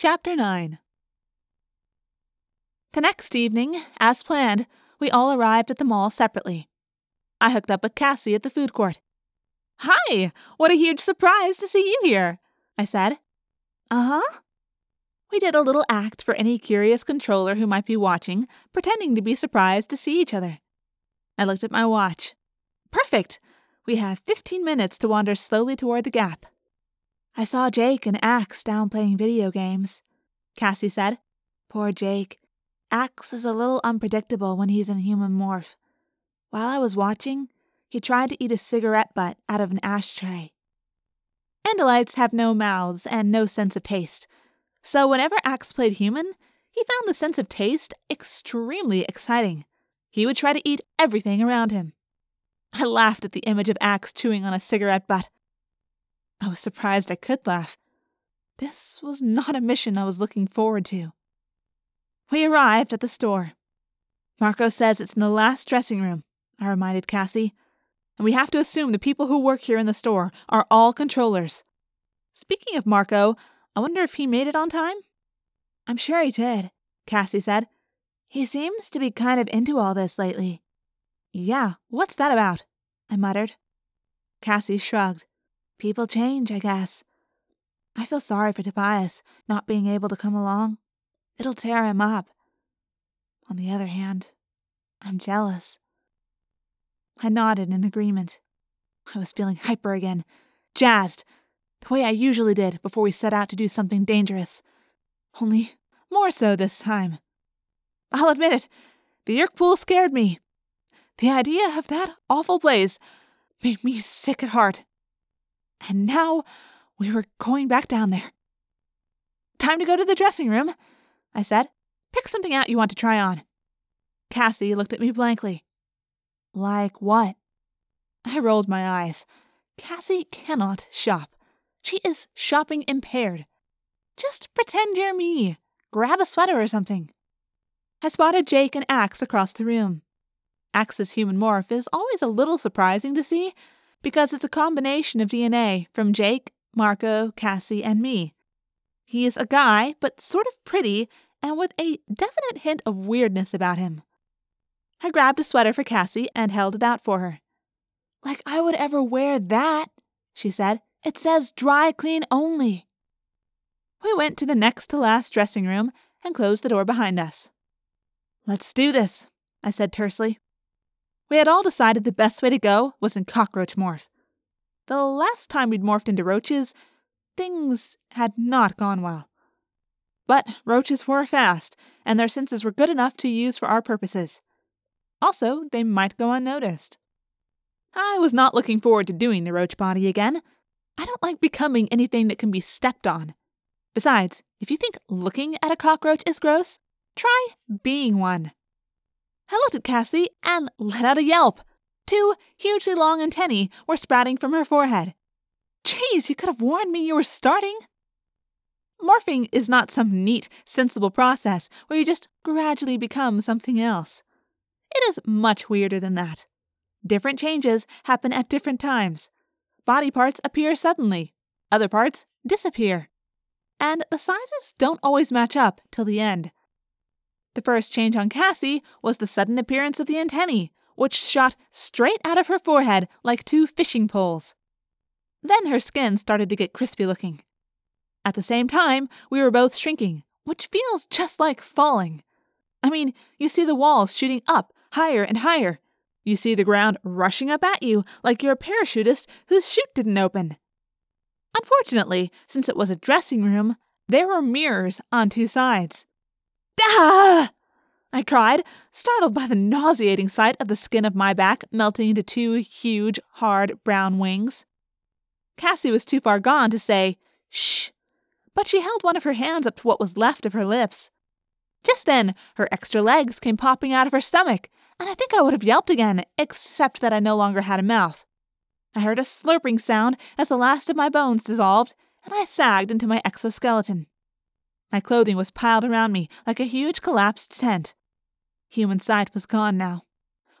Chapter 9 The next evening, as planned, we all arrived at the mall separately. I hooked up with Cassie at the food court. Hi! What a huge surprise to see you here, I said. Uh huh. We did a little act for any curious controller who might be watching, pretending to be surprised to see each other. I looked at my watch. Perfect! We have 15 minutes to wander slowly toward the gap. I saw Jake and Ax down playing video games. Cassie said, Poor Jake. Ax is a little unpredictable when he's in human morph. While I was watching, he tried to eat a cigarette butt out of an ashtray. Andalites have no mouths and no sense of taste, so whenever Ax played human, he found the sense of taste extremely exciting. He would try to eat everything around him. I laughed at the image of Ax chewing on a cigarette butt. I was surprised I could laugh. This was not a mission I was looking forward to. We arrived at the store. Marco says it's in the last dressing room, I reminded Cassie. And we have to assume the people who work here in the store are all controllers. Speaking of Marco, I wonder if he made it on time? I'm sure he did, Cassie said. He seems to be kind of into all this lately. Yeah, what's that about? I muttered. Cassie shrugged. People change, I guess. I feel sorry for Tobias not being able to come along. It'll tear him up. On the other hand, I'm jealous. I nodded in agreement. I was feeling hyper again, jazzed, the way I usually did before we set out to do something dangerous. Only more so this time. I'll admit it, the Yeerk pool scared me. The idea of that awful place made me sick at heart. And now we were going back down there. Time to go to the dressing room, I said. Pick something out you want to try on. Cassie looked at me blankly. Like what? I rolled my eyes. Cassie cannot shop. She is shopping impaired. Just pretend you're me. Grab a sweater or something. I spotted Jake and Ax across the room. Ax's human morph is always a little surprising to see because it's a combination of DNA from Jake, Marco, Cassie, and me. He is a guy, but sort of pretty and with a definite hint of weirdness about him. I grabbed a sweater for Cassie and held it out for her. Like I would ever wear that, she said. It says dry clean only. We went to the next to last dressing room and closed the door behind us. Let's do this, I said tersely. We had all decided the best way to go was in cockroach morph. The last time we'd morphed into roaches, things had not gone well. But roaches were fast, and their senses were good enough to use for our purposes. Also, they might go unnoticed. I was not looking forward to doing the roach body again. I don't like becoming anything that can be stepped on. Besides, if you think looking at a cockroach is gross, try being one. I looked at Cassie and let out a yelp. Two hugely long antennae were sprouting from her forehead. Jeez, you could have warned me you were starting. Morphing is not some neat, sensible process where you just gradually become something else. It is much weirder than that. Different changes happen at different times. Body parts appear suddenly, other parts disappear. And the sizes don't always match up till the end. The first change on Cassie was the sudden appearance of the antennae, which shot straight out of her forehead like two fishing poles. Then her skin started to get crispy looking. At the same time, we were both shrinking, which feels just like falling. I mean, you see the walls shooting up higher and higher. You see the ground rushing up at you like you're a parachutist whose chute didn't open. Unfortunately, since it was a dressing room, there were mirrors on two sides. Ah! I cried, startled by the nauseating sight of the skin of my back melting into two huge, hard brown wings. Cassie was too far gone to say, shh, but she held one of her hands up to what was left of her lips. Just then, her extra legs came popping out of her stomach, and I think I would have yelped again, except that I no longer had a mouth. I heard a slurping sound as the last of my bones dissolved, and I sagged into my exoskeleton. My clothing was piled around me like a huge collapsed tent. Human sight was gone now.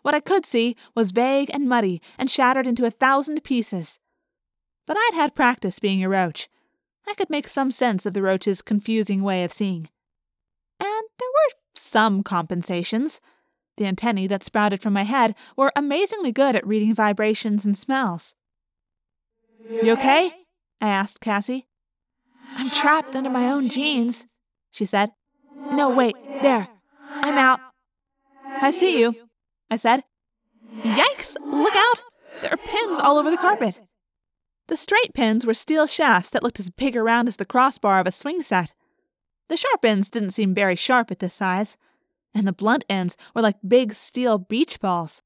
What I could see was vague and muddy and shattered into a thousand pieces. But I'd had practice being a roach. I could make some sense of the roach's confusing way of seeing. And there were some compensations. The antennae that sprouted from my head were amazingly good at reading vibrations and smells. You okay? I asked Cassie. I'm trapped under my own jeans, she said. No, wait, there. I'm out. I see you, I said. Yikes! Look out! There are pins all over the carpet. The straight pins were steel shafts that looked as big around as the crossbar of a swing set. The sharp ends didn't seem very sharp at this size, and the blunt ends were like big steel beach balls.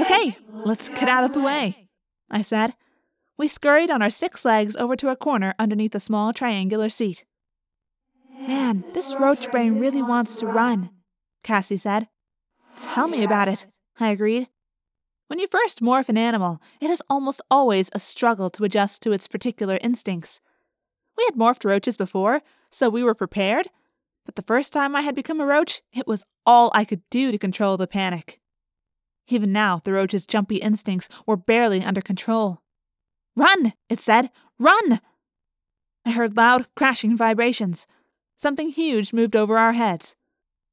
Okay, let's get out of the way, I said. We scurried on our six legs over to a corner underneath a small triangular seat. Man, this roach brain really wants to run, Cassie said. Tell me about it, I agreed. When you first morph an animal, it is almost always a struggle to adjust to its particular instincts. We had morphed roaches before, so we were prepared, but the first time I had become a roach, it was all I could do to control the panic. Even now, the roach's jumpy instincts were barely under control. Run, it said. Run! I heard loud, crashing vibrations. Something huge moved over our heads.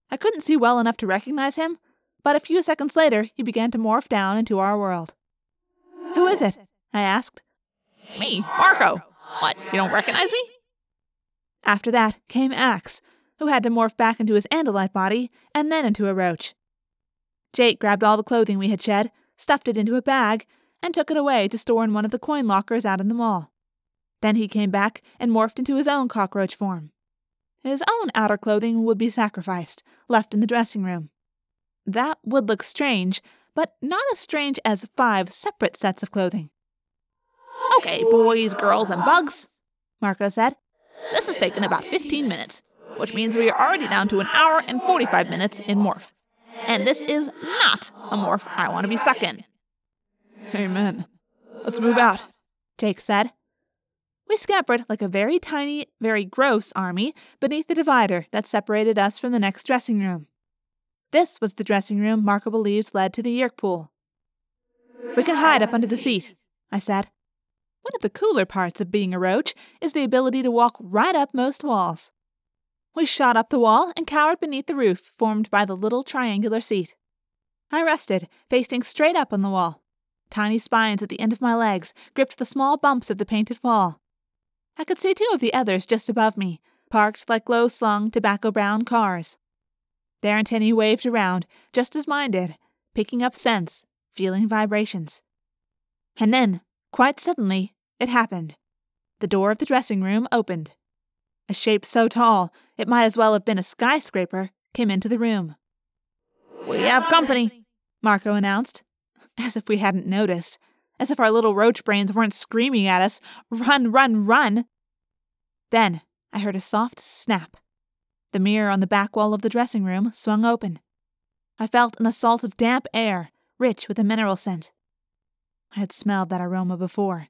I couldn't see well enough to recognize him, but a few seconds later he began to morph down into our world. Who is it? I asked. Me, Marco. What, you don't recognize me? After that came Ax, who had to morph back into his Andalite body and then into a roach. Jake grabbed all the clothing we had shed, stuffed it into a bag, and took it away to store in one of the coin lockers out in the mall. Then he came back and morphed into his own cockroach form. His own outer clothing would be sacrificed, left in the dressing room. That would look strange, but not as strange as five separate sets of clothing. Okay, boys, girls, and bugs, Marco said. This has taken about 15 minutes, which means we are already down to an hour and 45 minutes in morph. And this is not a morph I want to be stuck in. Amen. Let's move out, Jake said. We scampered like a very tiny, very gross army beneath the divider that separated us from the next dressing room. This was the dressing room Marco believes led to the Yeerk pool. We can hide up under the seat, I said. One of the cooler parts of being a roach is the ability to walk right up most walls. We shot up the wall and cowered beneath the roof formed by the little triangular seat. I rested, facing straight up on the wall. Tiny spines at the end of my legs gripped the small bumps of the painted wall. I could see two of the others just above me, parked like low slung tobacco brown cars. Their antennae waved around, just as mine did, picking up scents, feeling vibrations. And then, quite suddenly, it happened. The door of the dressing room opened. A shape so tall it might as well have been a skyscraper came into the room. We have company, Marco announced, as if we hadn't noticed, as if our little roach brains weren't screaming at us, Run, run, run! Then I heard a soft snap. The mirror on the back wall of the dressing room swung open. I felt an assault of damp air, rich with a mineral scent. I had smelled that aroma before.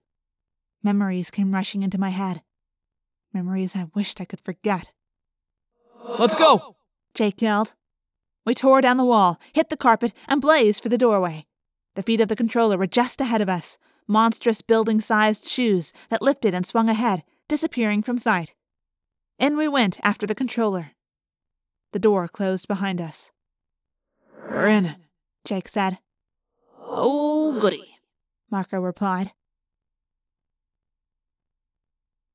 Memories came rushing into my head. Memories I wished I could forget. Let's go! Jake yelled. We tore down the wall, hit the carpet, and blazed for the doorway. The feet of the controller were just ahead of us, monstrous building sized shoes that lifted and swung ahead, disappearing from sight. In we went after the controller. The door closed behind us. We're in, Jake said. Oh, goody, Marco replied.